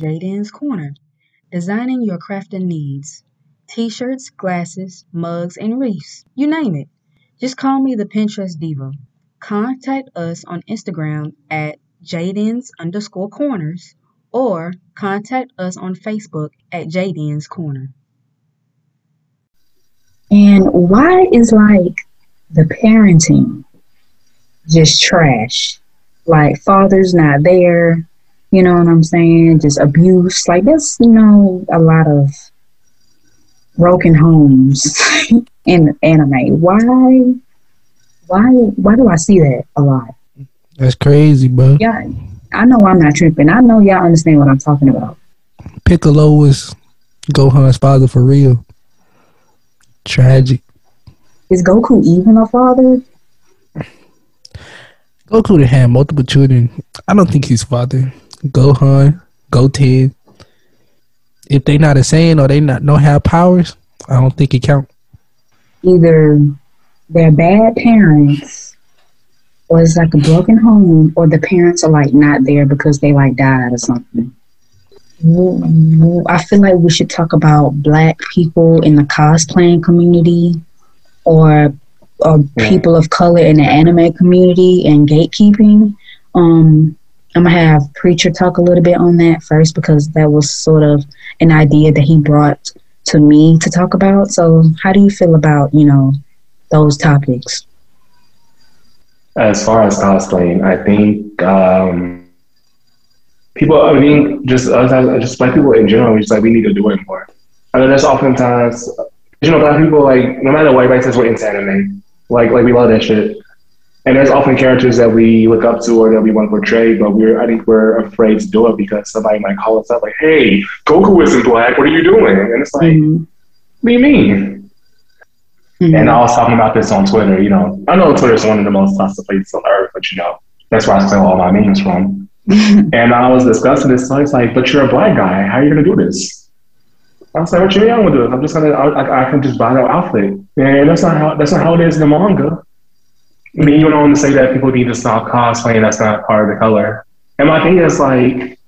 Jaden's Corner, designing your crafting needs. T-shirts, glasses, mugs, and wreaths. You name it. Just call me the Pinterest Diva. Contact us on Instagram at Jaden's underscore corners or contact us on Facebook at Jaden's Corner. And why is like the parenting just trash? Like father's not there, you know what I'm saying? Just abuse. Like that's you know a lot of broken homes in anime. Why? Why? Why do I see that a lot? That's crazy, bro. Yeah, I know I'm not tripping. I know y'all understand what I'm talking about. Piccolo was Gohan's father for real. Tragic. Is Goku even a father? Goku had multiple children. I don't think he's father. Gohan, Goten. If they not a Saiyan or they not don't have powers, I don't think it count. Either they're bad parents, or it's like a broken home, or the parents are like not there because they like died or something. I feel like we should talk about black people in the cosplaying community or or people of color in the anime community and gatekeeping. Um, I'm gonna have Preacher talk a little bit on that first because that was sort of an idea that he brought to me to talk about. So, how do you feel about you know those topics? As far as cosplaying, I think um, people. I mean, just uh, just black people in general, just like we need to do it more. I know that's oftentimes, you know, black people like no matter what, everybody says we're into anime, like like we love that shit. And there's often characters that we look up to or that we want to portray, but we're I think we're afraid to do it because somebody might call us up like, "Hey, Goku isn't black. What are you doing?" And it's like, mm-hmm. "What do you mean?" Mm-hmm. And I was talking about this on Twitter. You know, I know Twitter is one of the most toxic places on earth, but you know, that's where I steal all my memes from. and I was discussing this, so it's like, "But you're a black guy. How are you gonna do this?" I was like, "What you mean I'm gonna do this? I'm just gonna, I, I can just buy that outfit." And that's not how that's not how it is in the manga. I mean, you went want to say that people need to stop cosplaying. That's not part of the color. And my thing is like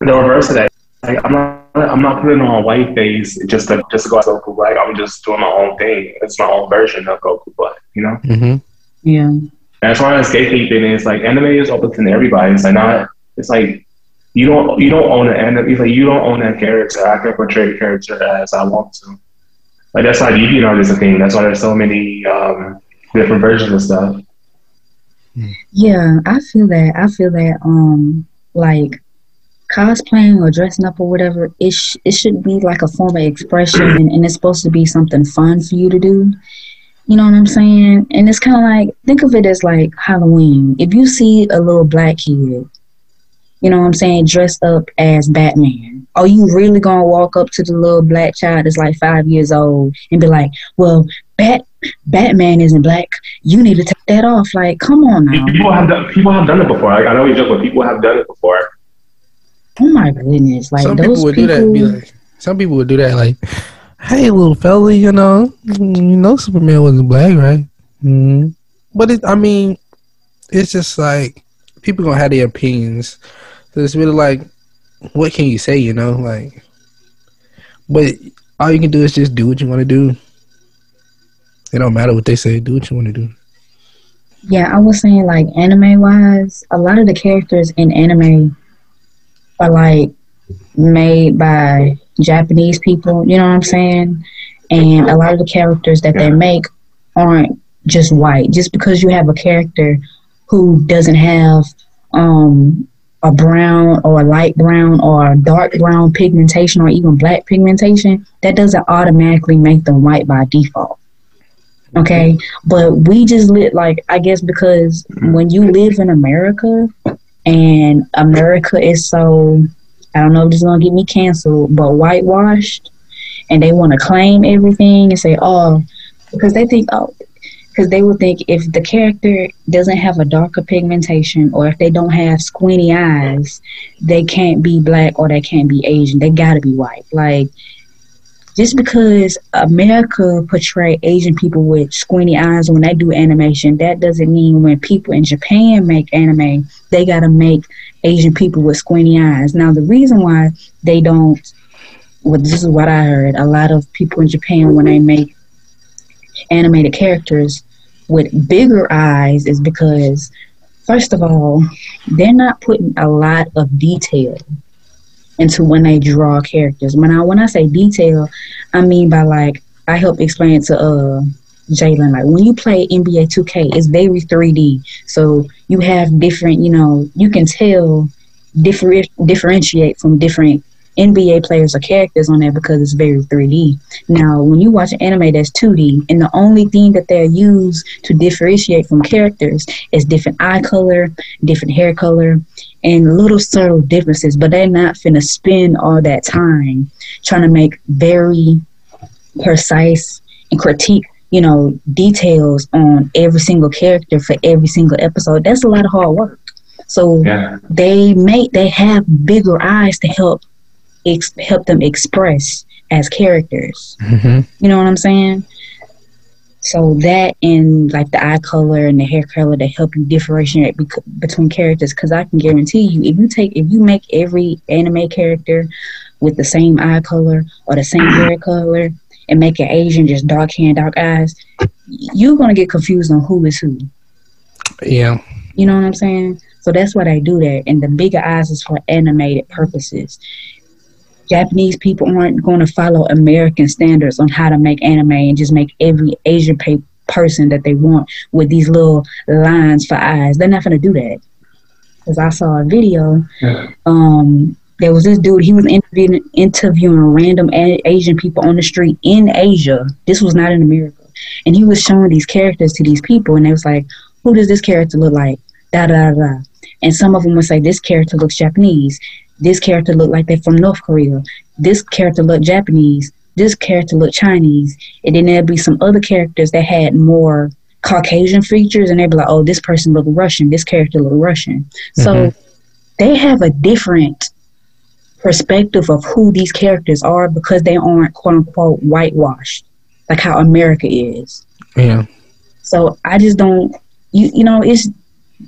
the reverse of that. Like I'm not, I'm not putting on a white face just to just to go as Goku Black. I'm just doing my own thing. It's my own version of Goku Black. You know? Mm-hmm. Yeah. And as far as gatekeeping, it's like anime is open to everybody. It's like not. It's like you don't you don't own an anime. It's like you don't own that character. I can portray the character as I want to. Like that's why you know there's a thing. That's why there's so many. Um, different versions of stuff. Yeah, I feel that. I feel that. Um, like cosplaying or dressing up or whatever, it sh- it should be like a form of expression, and, and it's supposed to be something fun for you to do. You know what I'm saying? And it's kind of like think of it as like Halloween. If you see a little black kid, you know what I'm saying, dressed up as Batman, are you really gonna walk up to the little black child that's like five years old and be like, "Well, Bat Batman isn't black. You need to take that off. Like, come on now. People have done, people have done it before. I, I know you joke, but people have done it before. Oh my goodness! Like some people would people, do that. Be like, some people would do that. Like, hey, little fella, you know, you know, Superman wasn't black, right? Mm-hmm. But it, I mean, it's just like people gonna have their opinions. So it's really like, what can you say? You know, like, but all you can do is just do what you want to do. It don't matter what they say. Do what you want to do. Yeah, I was saying like anime wise, a lot of the characters in anime are like made by Japanese people. You know what I'm saying? And a lot of the characters that they make aren't just white. Just because you have a character who doesn't have um, a brown or a light brown or a dark brown pigmentation or even black pigmentation, that doesn't automatically make them white by default. Okay, but we just live like I guess because when you live in America and America is so I don't know if this is gonna get me canceled, but whitewashed, and they want to claim everything and say, oh, because they think oh, because they would think if the character doesn't have a darker pigmentation or if they don't have squinty eyes, they can't be black or they can't be Asian. They gotta be white. Like just because America portray Asian people with squinty eyes when they do animation, that doesn't mean when people in Japan make anime, they gotta make Asian people with squinty eyes. Now the reason why they don't well this is what I heard, a lot of people in Japan when they make animated characters with bigger eyes is because first of all, they're not putting a lot of detail into when they draw characters. When I when I say detail, I mean by like I help explain to uh Jalen. Like when you play NBA 2K, it's very 3D. So you have different, you know, you can tell different differentiate from different NBA players or characters on there because it's very 3D. Now, when you watch an anime that's 2D, and the only thing that they use to differentiate from characters is different eye color, different hair color, and little subtle differences, but they're not finna spend all that time trying to make very precise and critique, you know, details on every single character for every single episode. That's a lot of hard work. So Yeah. they make they have bigger eyes to help ex- help them express as characters. hmm You know what I'm saying? So that and like the eye color and the hair color to help you differentiate bec- between characters. Because I can guarantee you, if you take if you make every anime character with the same eye color or the same hair color and make an Asian just dark hair and dark eyes, you're gonna get confused on who is who. Yeah. You know what I'm saying? So that's why they do that. And the bigger eyes is for animated purposes. Japanese people aren't going to follow American standards on how to make anime and just make every Asian pe- person that they want with these little lines for eyes. They're not going to do that. Because I saw a video. Um, there was this dude. He was interviewing interviewing random a- Asian people on the street in Asia. This was not in America, and he was showing these characters to these people, and they was like, "Who does this character look like?" Da da da. da. And some of them would say, "This character looks Japanese. This character looked like they're from North Korea. This character looked Japanese. This character looked Chinese." And then there'd be some other characters that had more Caucasian features, and they'd be like, "Oh, this person looked Russian. This character looked Russian." So mm-hmm. they have a different perspective of who these characters are because they aren't quote unquote whitewashed like how America is. Yeah. So I just don't you you know it's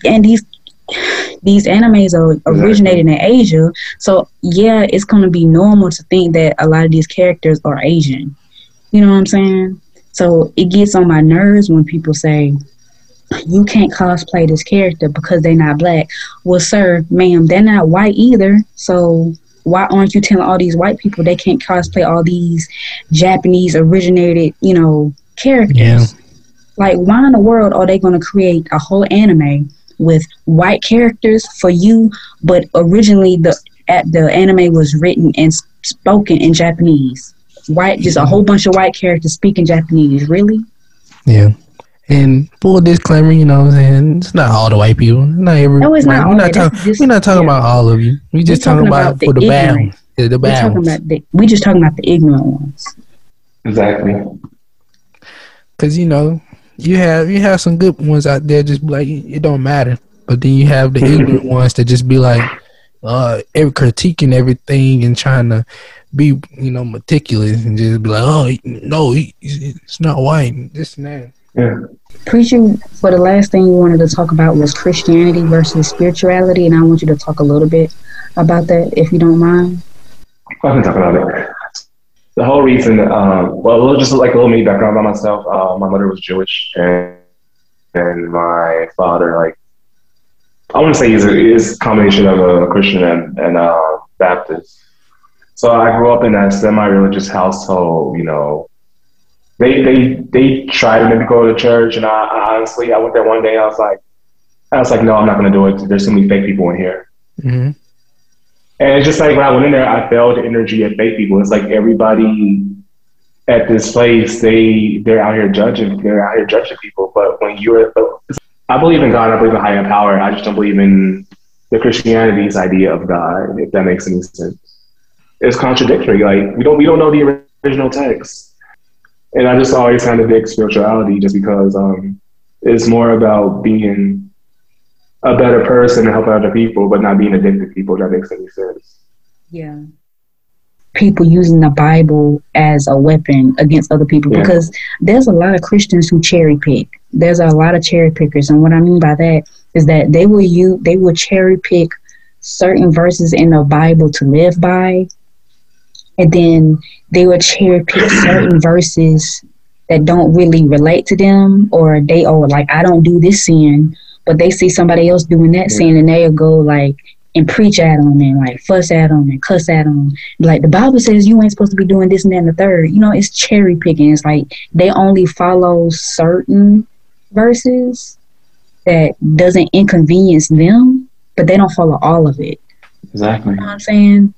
and these these animes are originated in Asia. So yeah, it's gonna be normal to think that a lot of these characters are Asian. You know what I'm saying? So it gets on my nerves when people say you can't cosplay this character because they're not black. Well, sir, ma'am, they're not white either. So why aren't you telling all these white people they can't cosplay all these Japanese originated, you know, characters? Yeah. Like, why in the world are they going to create a whole anime with white characters for you, but originally the at the anime was written and spoken in Japanese? White, just a whole bunch of white characters speaking Japanese. Really? Yeah. And full disclaimer, you know what I'm saying? It's not all the white people. Not every No, it's not we're all not, talk- This- this- we're not talking yeah. about all of you. We just talking, talking about, about for the ignorant. balance. Yeah, the We're talking about the, we're just talking about the ignorant ones. Exactly. Cause you know, you have you have some good ones out there just be like it don't matter. But then you have the ignorant ones that just be like uh every critiquing everything and trying to be, you know, meticulous and just be like, Oh no, it's not white this and that. Yeah. Preacher, for the last thing you wanted to talk about was Christianity versus spirituality, and I want you to talk a little bit about that, if you don't mind. I can talk about it. The whole reason, um, well, a just like a little mini background about myself. Uh, my mother was Jewish, and and my father, like, I want to say, is a, is a combination of a Christian and and uh, Baptist. So I grew up in a semi-religious household. You know, they they they tried to maybe go to church, and I, I honestly, I went there one day. I was like, I was like, no, I'm not going to do it. There's so many fake people in here. hmm And it's just like when I went in there, I felt the energy of fake people. It's like everybody at this place, they they're out here judging, they're out here judging people. But when you're, I believe in God, I believe in higher power. I just don't believe in the Christianity's idea of God. If that makes any sense, it's contradictory. Like we don't we don't know the original text, and I just always kind of dig spirituality just because um, it's more about being a better person and helping other people, but not being addicted to people. If that makes any sense. Yeah. people using the Bible as a weapon against other people Yeah. because there's a lot of Christians who cherry pick. There's a lot of cherry pickers, and what I mean by that is that they will you they will cherry pick certain verses in the Bible to live by, and then they will cherry pick certain verses that don't really relate to them, or they oh like I don't do this sin, but they see somebody else doing that Yeah. sin, and they'll go like and preach at them and like fuss at them and cuss at them. Like the Bible says you ain't supposed to be doing this and that and the third. You know, it's cherry picking. It's like they only follow certain verses that doesn't inconvenience them, but they don't follow all of it. Exactly. You know what I'm saying?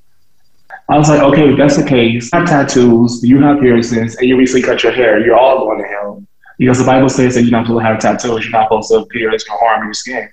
I was like, okay, if that's the case, you have tattoos, you have piercings, and you recently cut your hair, you're all going to hell. Because the Bible says that you're not supposed to have tattoos, you're not supposed to pierce or harm your skin.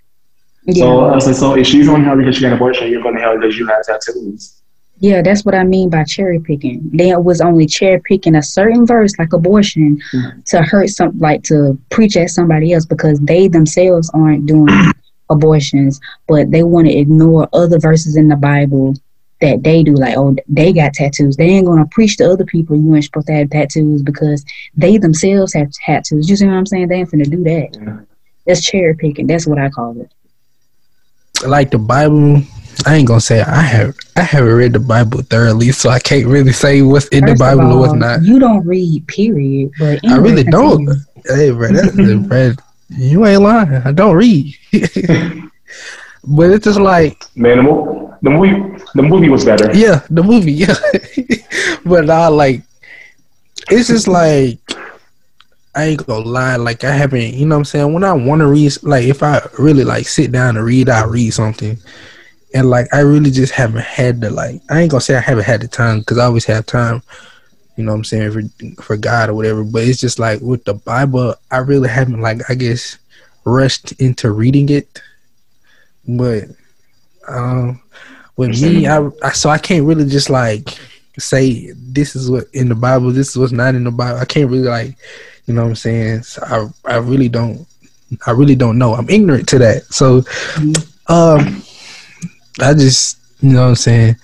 Yeah. So I was like, so if she's going to hell because she got an abortion, you're going to hell because you have tattoos. Yeah, that's what I mean by cherry picking. They was only cherry picking a certain verse, like abortion, Mhm. to hurt some, like to preach at somebody else because they themselves aren't doing abortions, but they want to ignore other verses in the Bible that they do. Like, oh, they got tattoos. They ain't gonna preach to other people you ain't supposed to have tattoos because they themselves have tattoos. You see what I'm saying? They ain't finna do that. Yeah. That's cherry picking. That's what I call it. like the Bible. I ain't gonna say I have I haven't read the Bible thoroughly, so I can't really say what's in the First of Bible or what's not. You don't read, period. But I really don't. Hey, bro, that's bro, you ain't lying. I don't read, but it's just like Man, the, mo- the movie, the movie was better. yeah, the movie, yeah. but I like it's just like I ain't gonna lie, like I haven't you know what I'm saying, when I wanna read like if I really like sit down and read, I read something. And like I really just haven't had the like I ain't gonna say I haven't had the time because I always have time, you know what I'm saying, for for God or whatever. But it's just like with the Bible, I really haven't like I guess rushed into reading it. But um with me, I, I so I can't really just like say this is what in the Bible, this is what's not in the Bible. I can't really like, you know what I'm saying. So I I really don't, I really don't know. I'm ignorant to that. So, um, I just you know what I'm saying.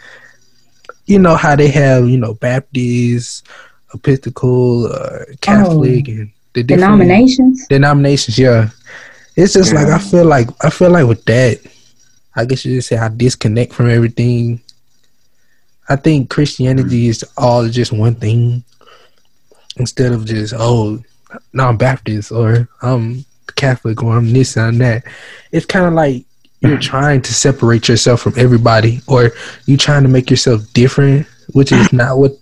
You know how they have you know Baptist, Episcopal, uh, Catholic, and the Denominations? denominations. Yeah, it's just like I feel like I feel like with that, I guess you just say I disconnect from everything. I think Christianity mm-hmm. is all just one thing instead of just oh, no, I'm Baptist or I'm Catholic or I'm this and that. It's kind of like you're trying to separate yourself from everybody or you trying to make yourself different which is not what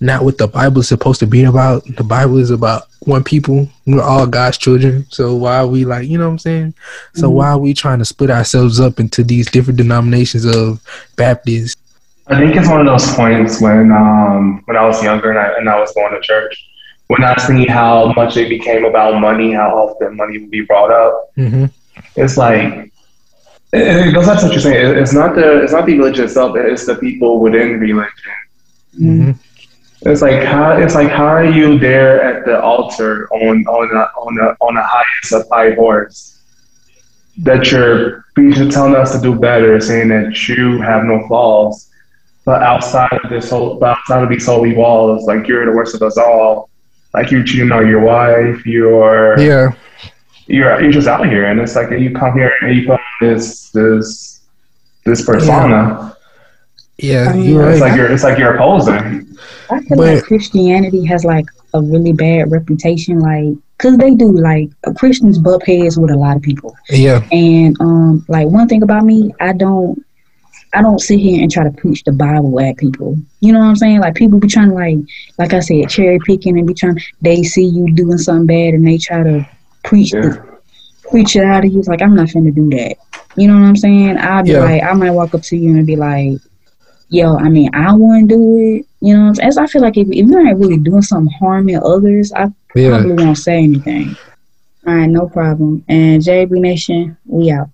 not what the bible is supposed to be about the bible is about one people we're all god's children so why are we like you know what i'm saying so Mhm. why are we trying to split ourselves up into these different denominations of baptists I think it's one of those points when um, when I was younger and I, and I was going to church, when I see how much it became about money, how often money would be brought up. mm-hmm. It's like it, it goes back to what you're saying. It's not the it's not the religion itself. It's the people within religion. Mm-hmm. It's like how it's like how are you there at the altar on on a, on a, on the highest of high horse that you're preaching, telling us to do better, saying that you have no flaws, but outside of this whole but outside of these holy walls, like you're the worst of us all. Like you're cheating on your wife, you're yeah you're you're just out here, and it's like you come here and you put this this this persona. yeah I mean, you're It's right like you're it's like you're opposing. I feel But- like Christianity has like a really bad reputation, like because they do like Christians butt heads with a lot of people. yeah And um, like one thing about me, I don't, I don't sit here and try to preach the Bible at people. You know what I'm saying? Like people be trying to like, like I said, cherry picking and be trying. They see you doing something bad and they try to preach Yeah. the, preach it out of you. It's like I'm not finna do that. You know what I'm saying? I'll be Yeah. like, I might walk up to you and be like, Yo, I mean, I wouldn't do it. You know as I'm saying? So I feel like if, if you're not really doing something harming others, I yeah probably won't say anything. All right, no problem. And JB Nation, we out.